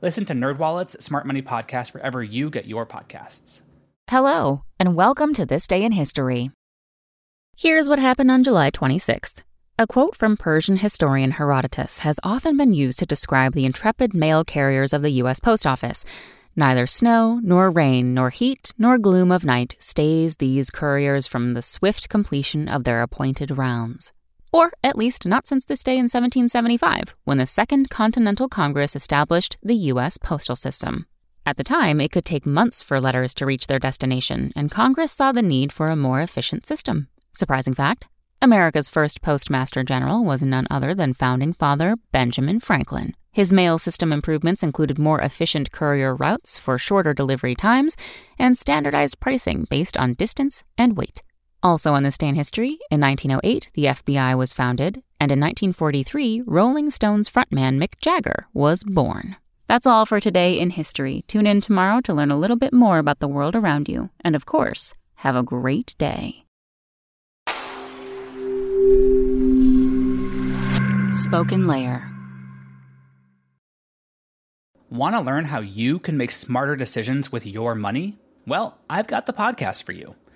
Listen to NerdWallet's Smart Money Podcast wherever you get your podcasts. Hello, and welcome to This Day in History. Here's what happened on July 26th. A quote from Persian historian Herodotus has often been used to describe the intrepid mail carriers of the U.S. Post Office. Neither snow, nor rain, nor heat, nor gloom of night stays these couriers from the swift completion of their appointed rounds. Or at least not since this day in 1775, when the Second Continental Congress established the U.S. postal system. At the time, it could take months for letters to reach their destination, and Congress saw the need for a more efficient system. Surprising fact America's first postmaster general was none other than founding father Benjamin Franklin. His mail system improvements included more efficient courier routes for shorter delivery times and standardized pricing based on distance and weight. Also on this day in history, in 1908, the FBI was founded, and in 1943, Rolling Stones frontman Mick Jagger was born. That's all for today in history. Tune in tomorrow to learn a little bit more about the world around you. And of course, have a great day. Spoken Layer. Want to learn how you can make smarter decisions with your money? Well, I've got the podcast for you.